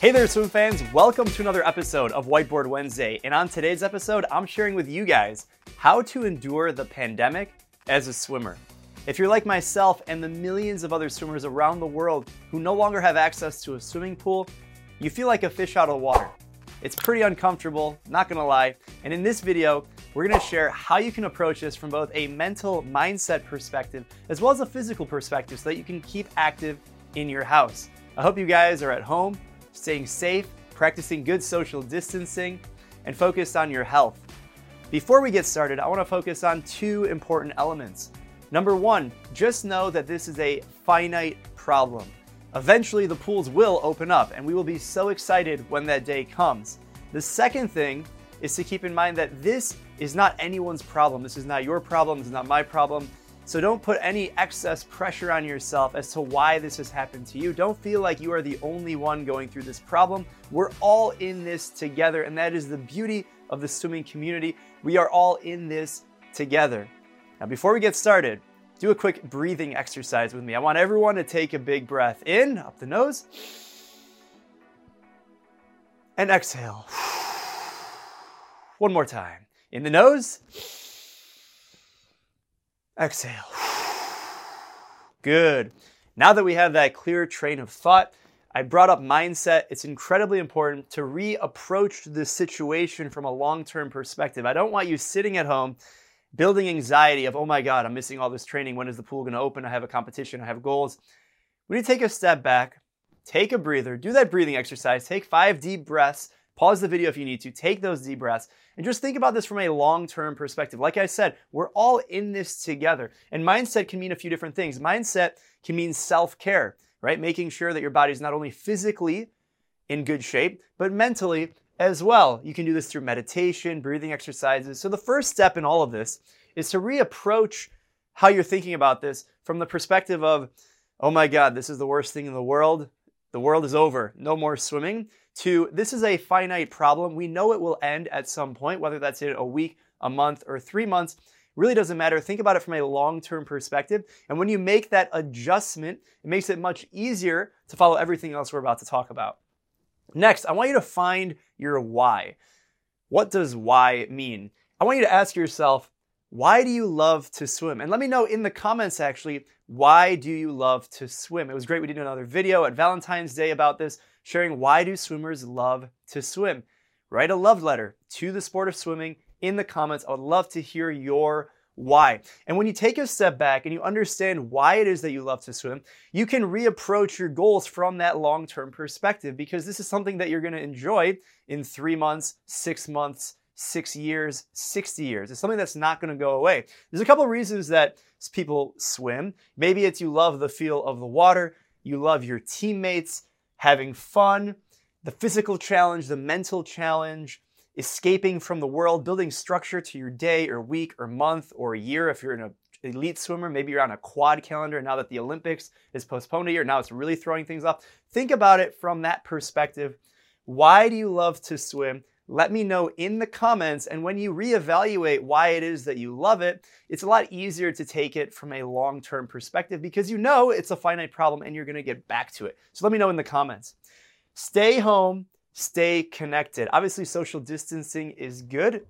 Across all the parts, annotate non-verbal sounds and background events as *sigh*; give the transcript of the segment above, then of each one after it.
Hey there, swim fans. Welcome to another episode of Whiteboard Wednesday. And on today's episode, I'm sharing with you guys how to endure the pandemic as a swimmer. If you're like myself and the millions of other swimmers around the world who no longer have access to a swimming pool, you feel like a fish out of water. It's pretty uncomfortable, not gonna lie. And in this video, we're gonna share how you can approach this from both a mental mindset perspective as well as a physical perspective so that you can keep active in your house. I hope you guys are at home staying safe, practicing good social distancing, and focused on your health. Before we get started, I want to focus on two important elements. Number one, just know that this is a finite problem. Eventually, the pools will open up, and we will be so excited when that day comes. The second thing is to keep in mind that this is not anyone's problem. This is not your problem. This is not my problem. So don't put any excess pressure on yourself as to why this has happened to you. Don't feel like you are the only one going through this problem. We're all in this together, and that is the beauty of the swimming community. We are all in this together. Now, before we get started, do a quick breathing exercise with me. I want everyone to take a big breath in, up the nose, and exhale. *sighs* One more time. In the nose Exhale. *sighs* Good. Now that we have that clear train of thought, I brought up mindset. It's incredibly important to reapproach the situation from a long term perspective. I don't want you sitting at home building anxiety of, oh my God, I'm missing all this training. When is the pool going to open? I have a competition, I have goals. We need to take a step back, take a breather, do that breathing exercise, take five deep breaths, Pause the video if you need to, take those deep breaths, and just think about this from a long term perspective. Like I said, we're all in this together. And mindset can mean a few different things. Mindset can mean self care, right? Making sure that your body is not only physically in good shape, but mentally as well. You can do this through meditation, breathing exercises. So the first step in all of this is to reapproach how you're thinking about this from the perspective of, oh my God, this is the worst thing in the world. The world is over. No more swimming to this is a finite problem. We know it will end at some point, whether that's in a week, a month, or three months. Really doesn't matter. Think about it from a long term perspective. And when you make that adjustment, it makes it much easier to follow everything else we're about to talk about. Next, I want you to find your why. What does why mean? I want you to ask yourself, why do you love to swim? And let me know in the comments actually, why do you love to swim? It was great. We did another video at Valentine's Day about this sharing why do swimmers love to swim. Write a love letter to the sport of swimming in the comments. I would love to hear your why. And when you take a step back and you understand why it is that you love to swim, you can reapproach your goals from that long term perspective because this is something that you're going to enjoy in three months, six months, six years, 60 years. It's something that's not going to go away. There's a couple of reasons that people swim. Maybe it's you love the feel of the water, you love your teammates, having fun, the physical challenge, the mental challenge, escaping from the world, building structure to your day or week or month or year. If you're an elite swimmer, maybe you're on a quad calendar now that the Olympics is postponed a year. Now it's really throwing things off. Think about it from that perspective. Why do you love to swim? Let me know in the comments. And when you reevaluate why it is that you love it, it's a lot easier to take it from a long term perspective because you know it's a finite problem and you're going to get back to it. So let me know in the comments. Stay home, stay connected. Obviously, social distancing is good.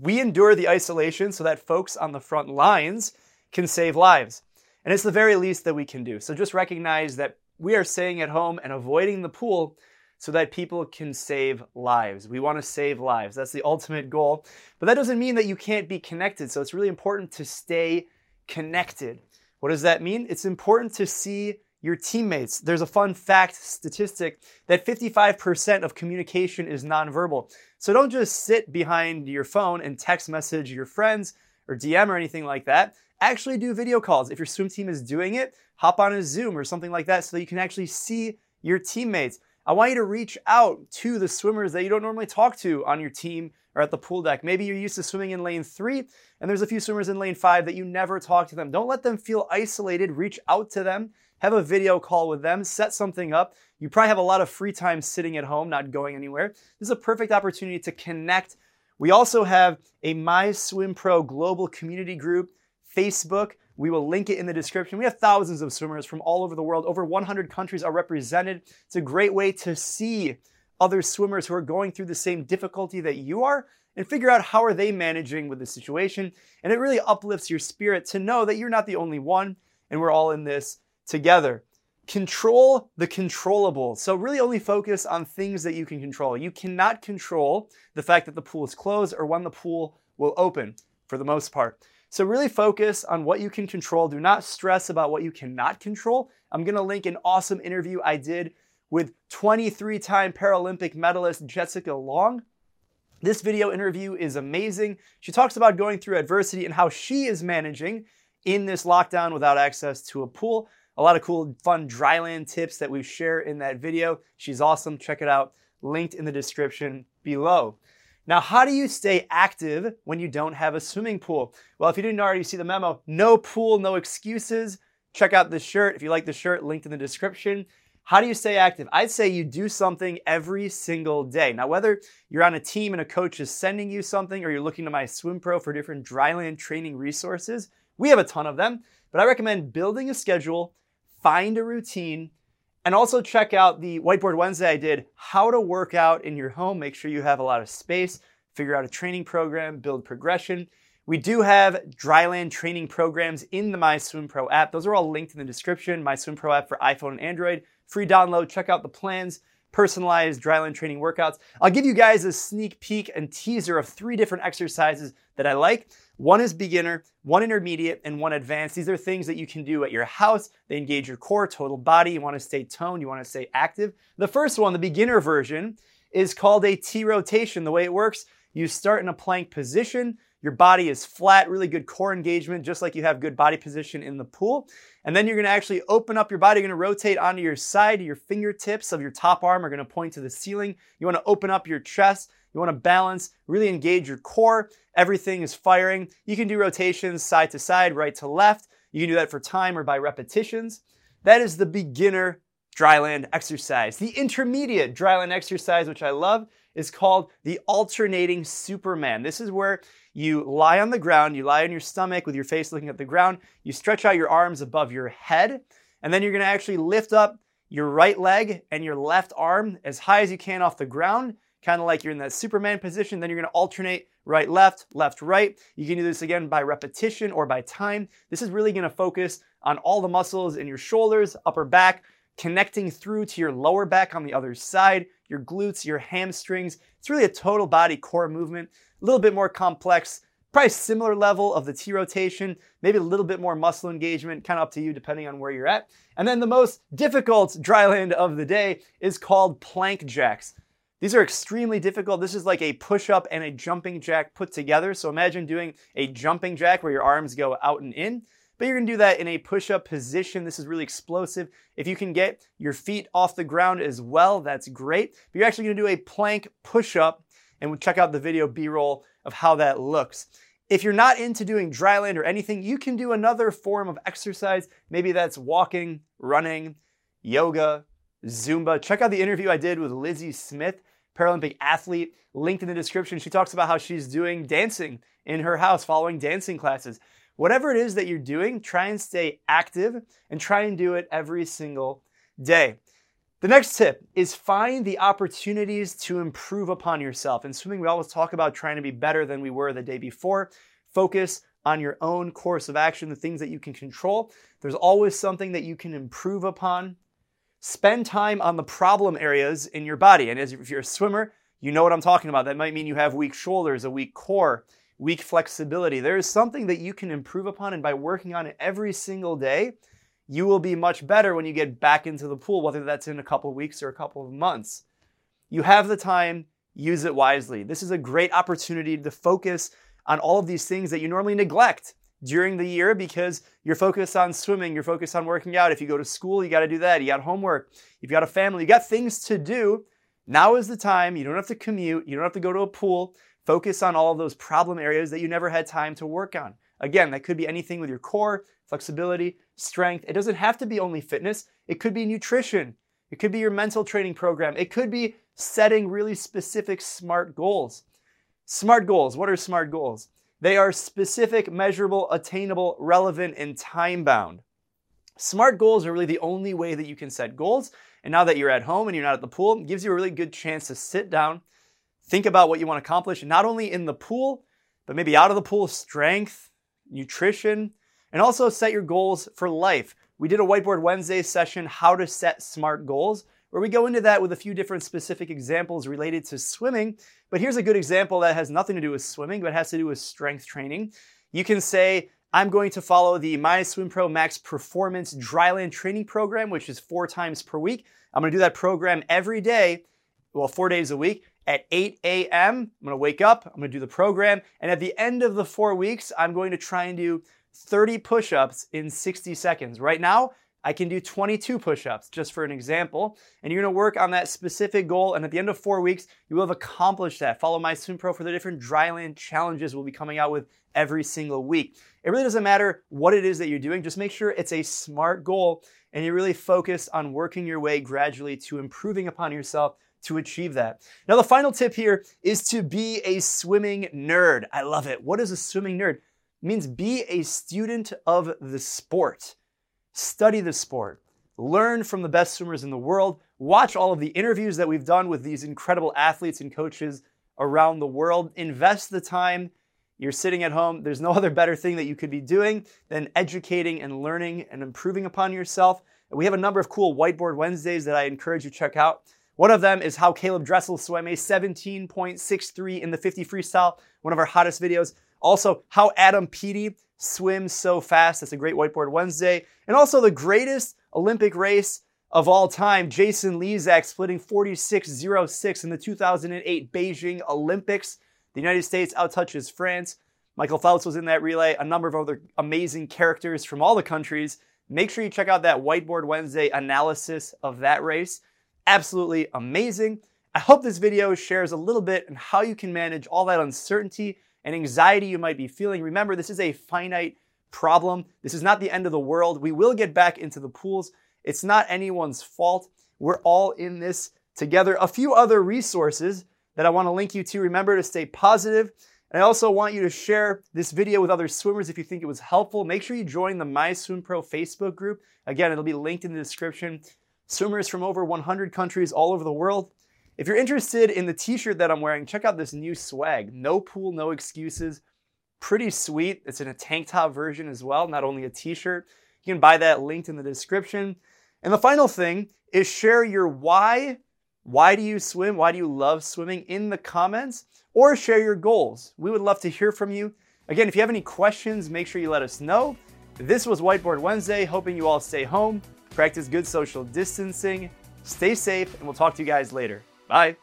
We endure the isolation so that folks on the front lines can save lives. And it's the very least that we can do. So just recognize that we are staying at home and avoiding the pool so that people can save lives. We want to save lives. That's the ultimate goal. But that doesn't mean that you can't be connected. So it's really important to stay connected. What does that mean? It's important to see your teammates. There's a fun fact statistic that 55% of communication is nonverbal. So don't just sit behind your phone and text message your friends or DM or anything like that. Actually do video calls. If your swim team is doing it, hop on a Zoom or something like that so that you can actually see your teammates. I want you to reach out to the swimmers that you don't normally talk to on your team or at the pool deck. Maybe you're used to swimming in lane three, and there's a few swimmers in lane five that you never talk to them. Don't let them feel isolated. Reach out to them, have a video call with them, set something up. You probably have a lot of free time sitting at home, not going anywhere. This is a perfect opportunity to connect. We also have a My Swim Pro global community group, Facebook, We will link it in the description. We have thousands of swimmers from all over the world. Over 100 countries are represented. It's a great way to see other swimmers who are going through the same difficulty that you are and figure out how are they managing with the situation. And it really uplifts your spirit to know that you're not the only one and we're all in this together. Control the controllable. So, really only focus on things that you can control. You cannot control the fact that the pool is closed or when the pool will open for the most part. So, really focus on what you can control. Do not stress about what you cannot control. I'm gonna link an awesome interview I did with 23 time Paralympic medalist Jessica Long. This video interview is amazing. She talks about going through adversity and how she is managing in this lockdown without access to a pool. A lot of cool, fun dryland tips that we share in that video. She's awesome. Check it out. Linked in the description below. Now, how do you stay active when you don't have a swimming pool? Well, if you didn't already see the memo, no pool, no excuses. Check out this shirt. If you like the shirt, linked in the description. How do you stay active? I'd say you do something every single day. Now, whether you're on a team and a coach is sending you something or you're looking to my Swim Pro for different dryland training resources, we have a ton of them, but I recommend building a schedule, find a routine, and also check out the Whiteboard Wednesday I did how to work out in your home. Make sure you have a lot of space, figure out a training program, build progression. We do have dryland training programs in the My Swim Pro app. Those are all linked in the description. My Swim Pro app for iPhone and Android. Free download. Check out the plans, personalized dryland training workouts. I'll give you guys a sneak peek and teaser of three different exercises that I like. One is beginner, one intermediate, and one advanced. These are things that you can do at your house. They engage your core, total body. You want to stay toned, you want to stay active. The first one, the beginner version, is called a T rotation. The way it works, you start in a plank position. Your body is flat, really good core engagement, just like you have good body position in the pool. And then you're gonna actually open up your body. You're gonna rotate onto your side. Your fingertips of your top arm are gonna point to the ceiling. You wanna open up your chest. You wanna balance, really engage your core. Everything is firing. You can do rotations side to side, right to left. You can do that for time or by repetitions. That is the beginner dryland exercise. The intermediate dryland exercise, which I love, is called the alternating Superman. This is where you lie on the ground, you lie on your stomach with your face looking at the ground, you stretch out your arms above your head, and then you're gonna actually lift up your right leg and your left arm as high as you can off the ground, kind of like you're in that Superman position. Then you're gonna alternate right, left, left, right. You can do this again by repetition or by time. This is really gonna focus on all the muscles in your shoulders, upper back, connecting through to your lower back on the other side, your glutes, your hamstrings. It's really a total body core movement, a little bit more complex, probably similar level of the T rotation, maybe a little bit more muscle engagement, kind of up to you depending on where you're at. And then the most difficult dryland of the day is called plank jacks. These are extremely difficult. This is like a push up and a jumping jack put together. So imagine doing a jumping jack where your arms go out and in but you're gonna do that in a push-up position. This is really explosive. If you can get your feet off the ground as well, that's great. But you're actually gonna do a plank push-up and we'll check out the video B-roll of how that looks. If you're not into doing dryland or anything, you can do another form of exercise. Maybe that's walking, running, yoga, Zumba. Check out the interview I did with Lizzie Smith, Paralympic athlete, linked in the description. She talks about how she's doing dancing in her house, following dancing classes. Whatever it is that you're doing, try and stay active and try and do it every single day. The next tip is find the opportunities to improve upon yourself. In swimming, we always talk about trying to be better than we were the day before. Focus on your own course of action, the things that you can control. There's always something that you can improve upon. Spend time on the problem areas in your body. And as if you're a swimmer, you know what I'm talking about. That might mean you have weak shoulders, a weak core, weak flexibility. There is something that you can improve upon, and by working on it every single day, you will be much better when you get back into the pool, whether that's in a couple of weeks or a couple of months. You have the time, use it wisely. This is a great opportunity to focus on all of these things that you normally neglect during the year because you're focused on swimming, you're focused on working out. If you go to school, you got to do that. You got homework. If you got a family, you got things to do. Now is the time. You don't have to commute, you don't have to go to a pool. Focus on all of those problem areas that you never had time to work on. Again, that could be anything with your core, flexibility, strength. It doesn't have to be only fitness, it could be nutrition, it could be your mental training program, it could be setting really specific SMART goals. SMART goals, what are SMART goals? They are specific, measurable, attainable, relevant, and time bound. Smart goals are really the only way that you can set goals. And now that you're at home and you're not at the pool, it gives you a really good chance to sit down, think about what you want to accomplish, not only in the pool, but maybe out of the pool, strength, nutrition, and also set your goals for life. We did a Whiteboard Wednesday session, How to Set Smart Goals, where we go into that with a few different specific examples related to swimming. But here's a good example that has nothing to do with swimming, but has to do with strength training. You can say, I'm going to follow the My Swim Pro Max Performance Dryland Training Program, which is four times per week. I'm gonna do that program every day, well, four days a week. At 8 a.m., I'm gonna wake up, I'm gonna do the program, and at the end of the four weeks, I'm going to try and do 30 push ups in 60 seconds. Right now, I can do 22 push ups, just for an example. And you're gonna work on that specific goal. And at the end of four weeks, you will have accomplished that. Follow my Swim Pro for the different dryland challenges we'll be coming out with every single week. It really doesn't matter what it is that you're doing, just make sure it's a smart goal and you're really focused on working your way gradually to improving upon yourself to achieve that. Now, the final tip here is to be a swimming nerd. I love it. What is a swimming nerd? It means be a student of the sport study the sport, learn from the best swimmers in the world, watch all of the interviews that we've done with these incredible athletes and coaches around the world, invest the time. You're sitting at home. There's no *laughs* other better thing that you could be doing than educating and learning and improving upon yourself. And we have a number of cool Whiteboard Wednesdays that I encourage you to check out. One of them is how Caeleb Dressel swam a 17.63 in the 50 freestyle, one of our hottest videos. Also, how Adam Peaty swim so fast. That's a great Whiteboard Wednesday. And also the greatest Olympic race of all time, Jason Lezak splitting 46.06 in the 2008 Beijing Olympics. The United States outtouches France. Michael Phelps was in that relay, a number of other amazing characters from all the countries. Make sure you check out that Whiteboard Wednesday analysis of that race. Absolutely amazing. I hope this video shares a little bit on how you can manage all that uncertainty and anxiety you might be feeling. Remember, this is a finite problem. This is not the end of the world. We will get back into the pools. It's not anyone's fault. We're all in this together. A few other resources that I want to link you to. Remember to stay positive. And I also want you to share this video with other swimmers if you think it was helpful. Make sure you join the My Swim Pro Facebook group. Again, it'll be linked in the description. Swimmers from over 100 countries all over the world. If you're interested in the t-shirt that I'm wearing, check out this new swag. No pool, no excuses. Pretty sweet. It's in a tank top version as well, not only a t-shirt. You can buy that linked in the description. And the final thing is share your why. Why do you swim? Why do you love swimming in the comments? Or share your goals. We would love to hear from you. Again, if you have any questions, make sure you let us know. This was Whiteboard Wednesday, hoping you all stay home, practice good social distancing, stay safe, and we'll talk to you guys later. Bye.